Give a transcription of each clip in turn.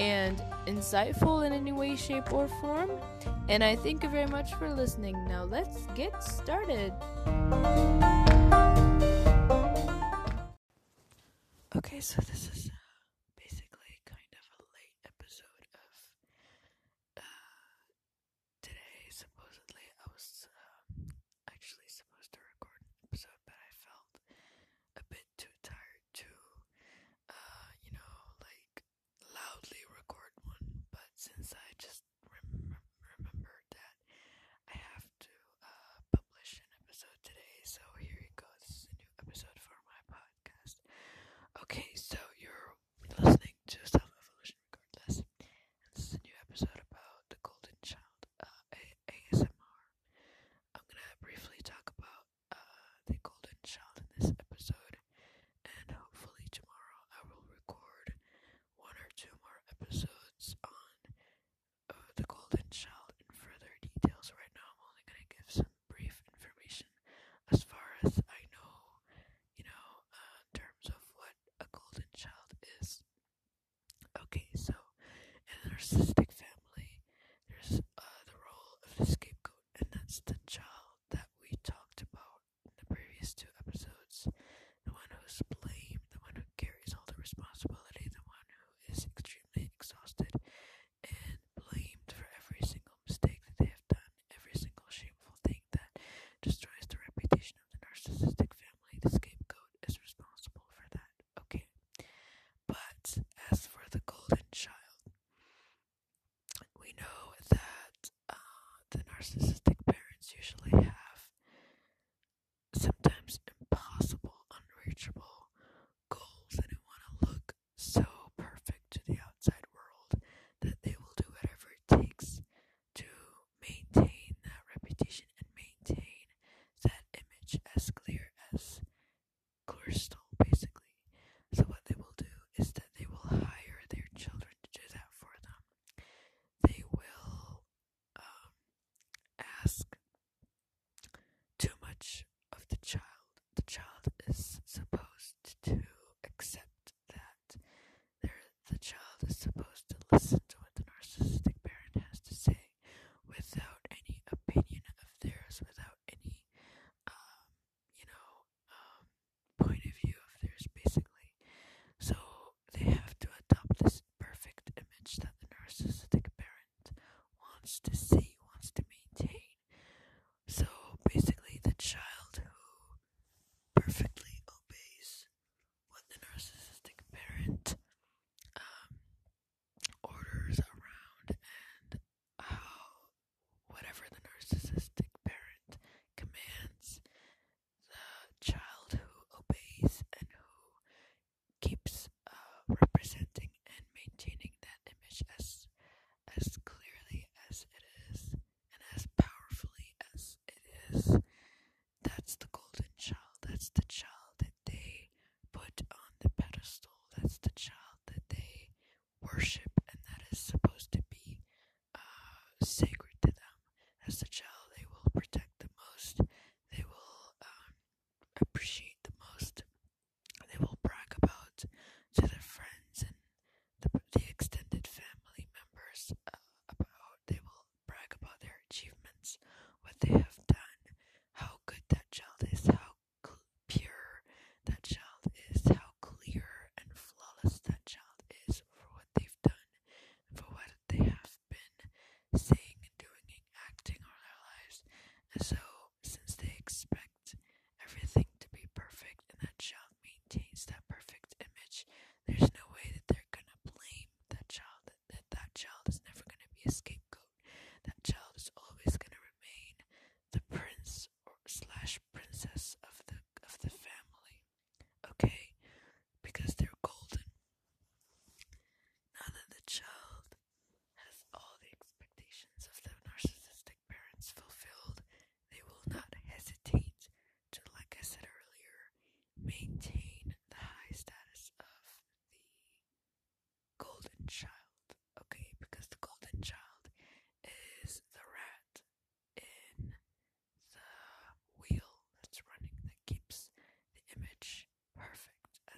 and insightful in any way, shape, or form. And I thank you very much for listening. Now let's get started. Okay, so this is.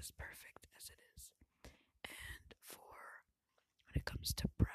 as perfect as it is. And for when it comes to brow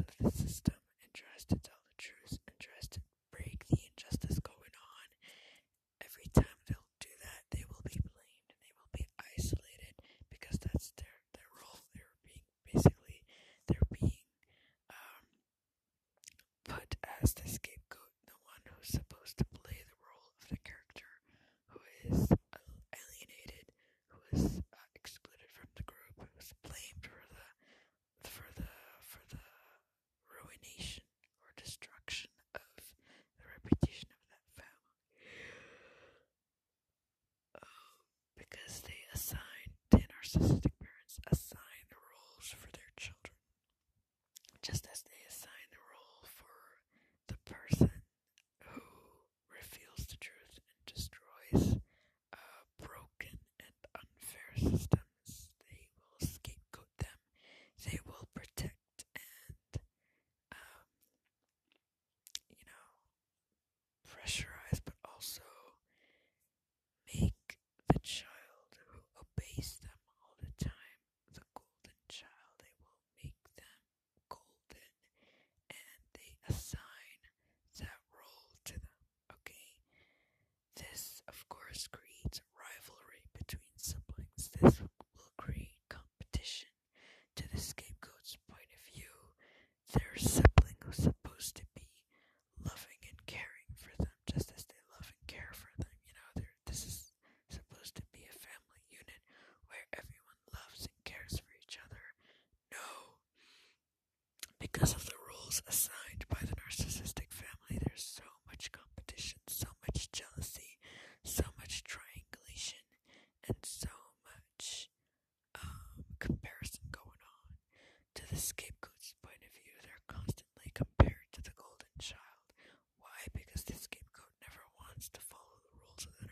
of the system.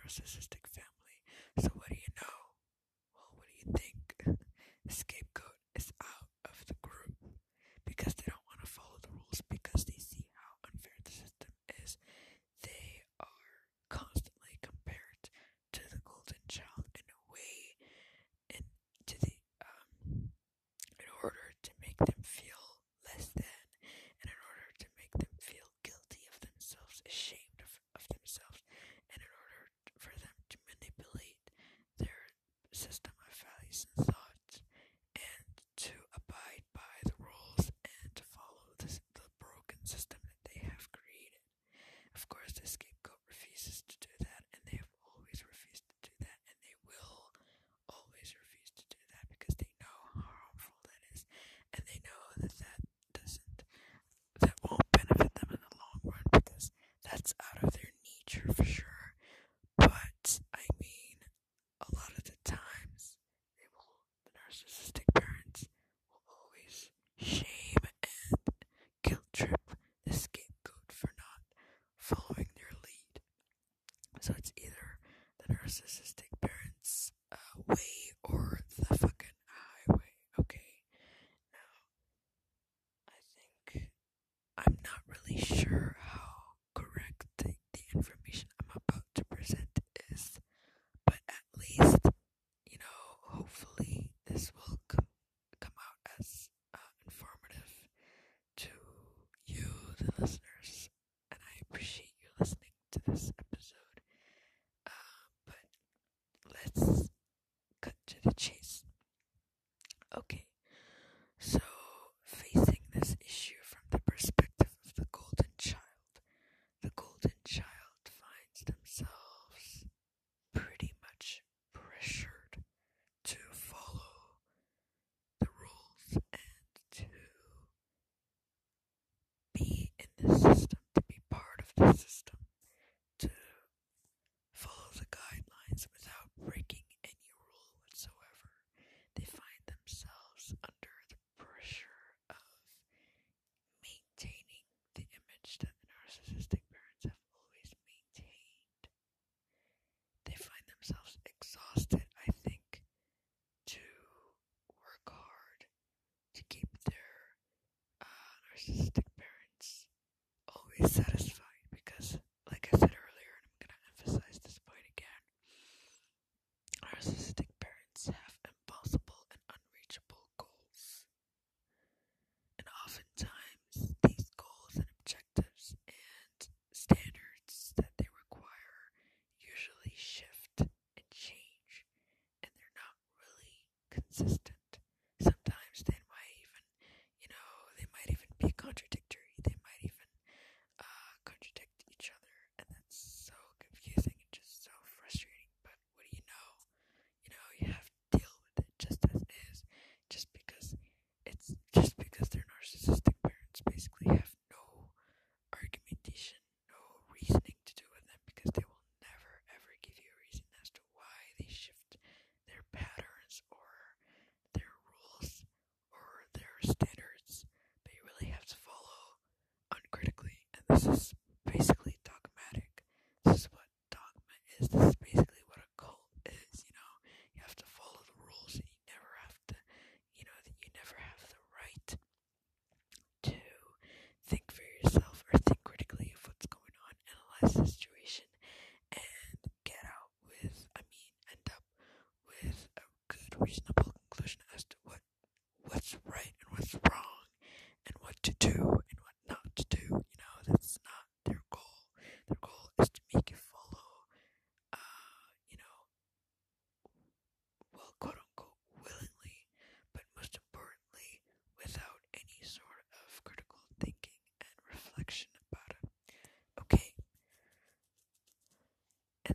narcissist that's out of there. to change.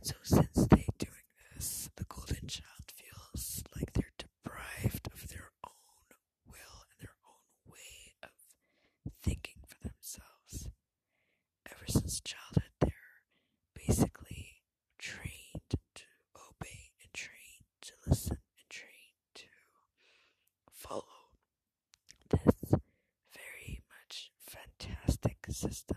So since they doing this, the golden child feels like they're deprived of their own will and their own way of thinking for themselves. Ever since childhood, they're basically trained to obey and trained to listen and trained to follow this very much fantastic system.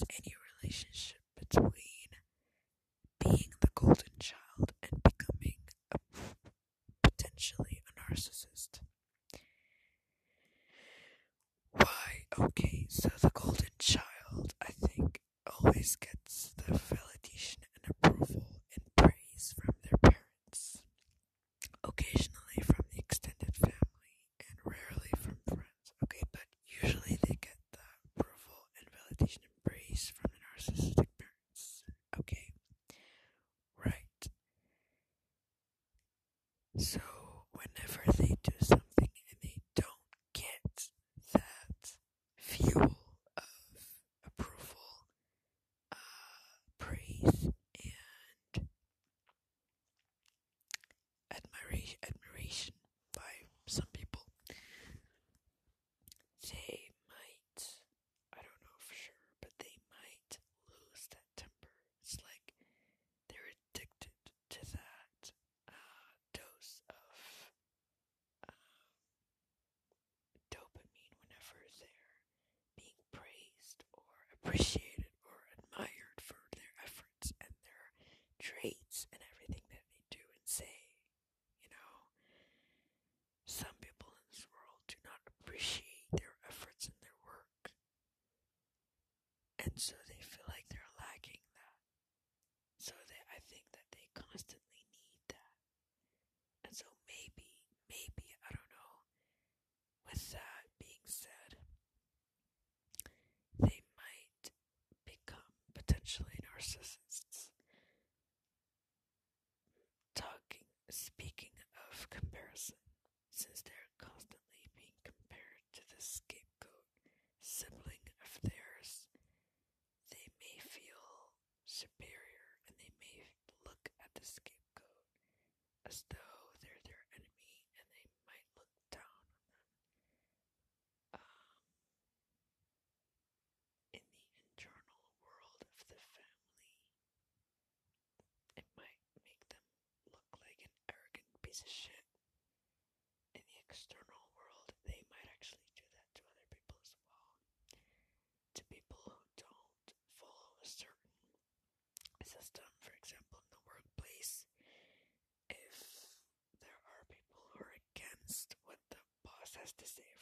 There's any piece of shit in the external world, they might actually do that to other people as well. To people who don't follow a certain system, for example, in the workplace, if there are people who are against what the boss has to say,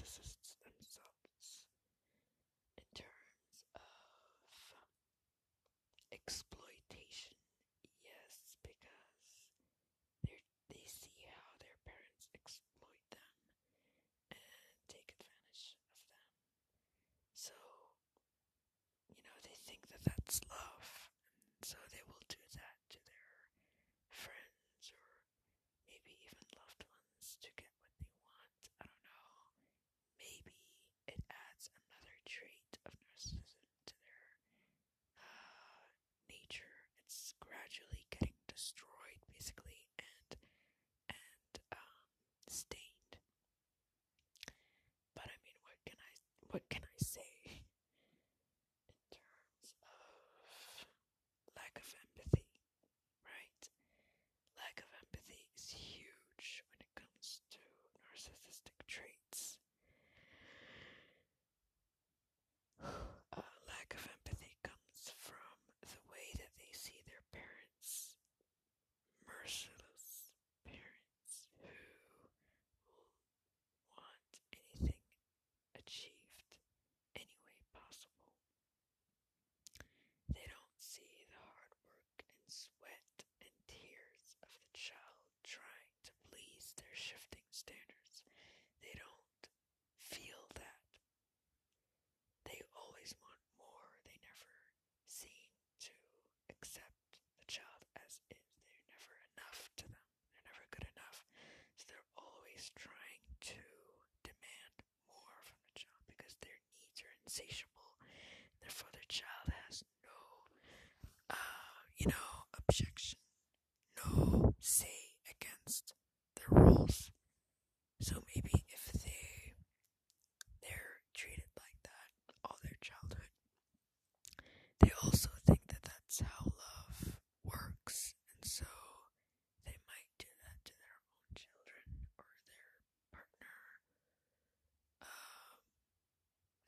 narcissist.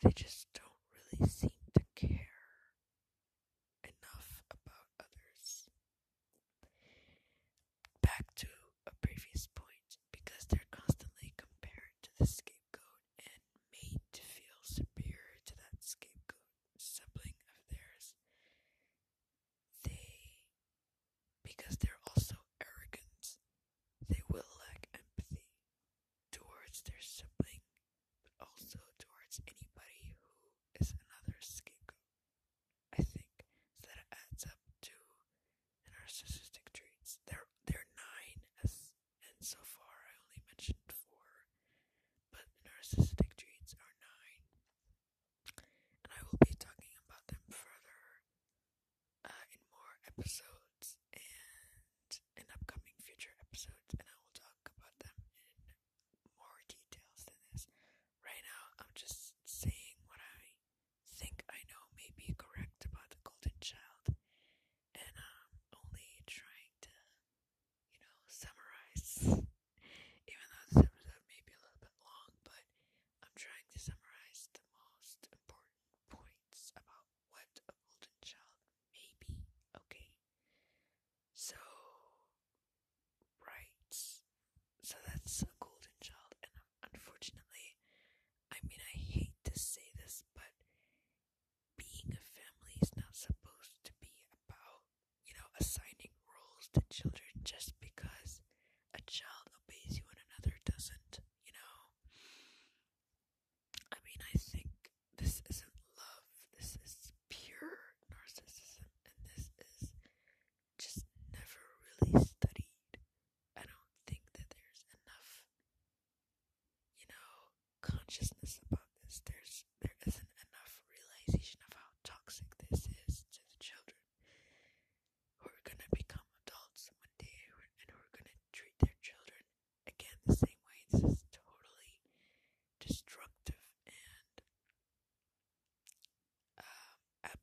they just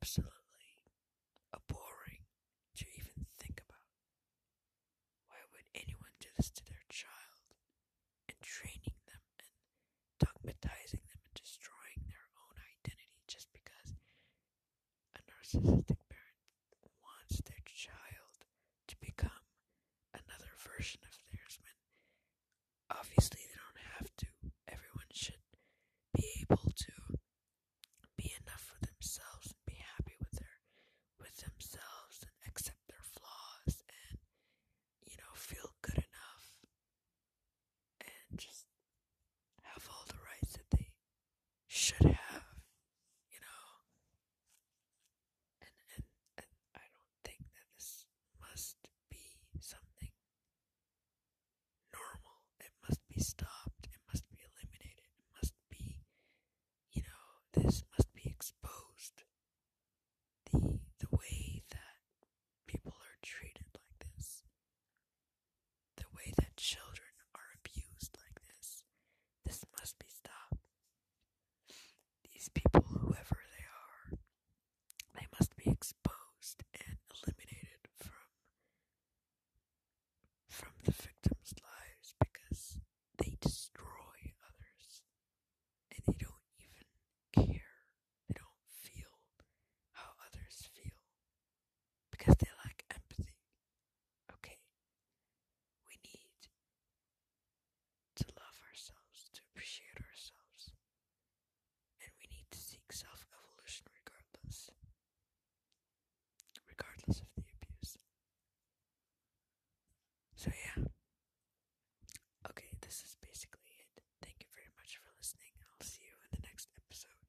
absolutely abhorring to even think about. Why would anyone do this to their child and training them and dogmatizing them and destroying their own identity just because a narcissistic parent wants their child to become another version of theirs when obviously they don't have to. Everyone should be able to be enough for themselves and be happy with their with themselves and accept their flaws and you know feel good enough and just have all the rights that they should have you know and and, and I don't think that this must be something normal. It must be stopped. It must be eliminated. It must be, you know, this must be exposed. The the way that people are treated like this, the way that children are abused like this, this must be stopped. These people, whoever they are, they must be exposed and eliminated from from the victims' lives because they destroy others and they don't even care. They don't feel how others feel because they lack empathy. Okay, we need to love ourselves, to appreciate ourselves, and we need to seek self evolution regardless. Regardless of the abuse. So, yeah. Okay, this is basically it. Thank you very much for listening. I'll see you in the next episode.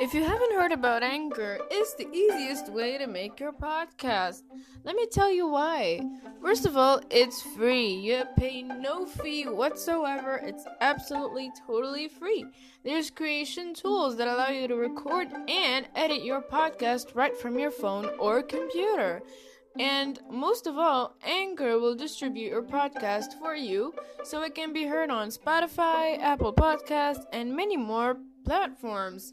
If you haven't heard about Anchor, it's the easiest way to make your podcast. Let me tell you why. First of all, it's free. You pay no fee whatsoever. It's absolutely totally free. There's creation tools that allow you to record and edit your podcast right from your phone or computer. And most of all, Anchor will distribute your podcast for you so it can be heard on Spotify, Apple Podcasts, and many more platforms.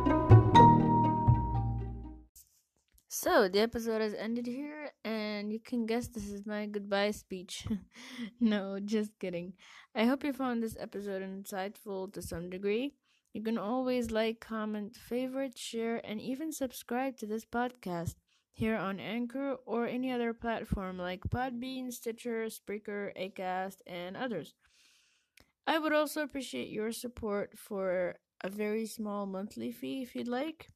So, the episode has ended here, and you can guess this is my goodbye speech. no, just kidding. I hope you found this episode insightful to some degree. You can always like, comment, favorite, share, and even subscribe to this podcast here on Anchor or any other platform like Podbean, Stitcher, Spreaker, Acast, and others. I would also appreciate your support for a very small monthly fee if you'd like.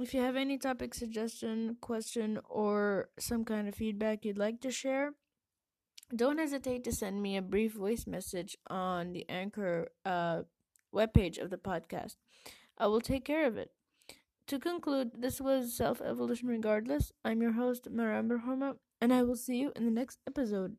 If you have any topic suggestion, question, or some kind of feedback you'd like to share, don't hesitate to send me a brief voice message on the Anchor uh, webpage of the podcast. I will take care of it. To conclude, this was Self Evolution Regardless. I'm your host, Maram Homa, and I will see you in the next episode.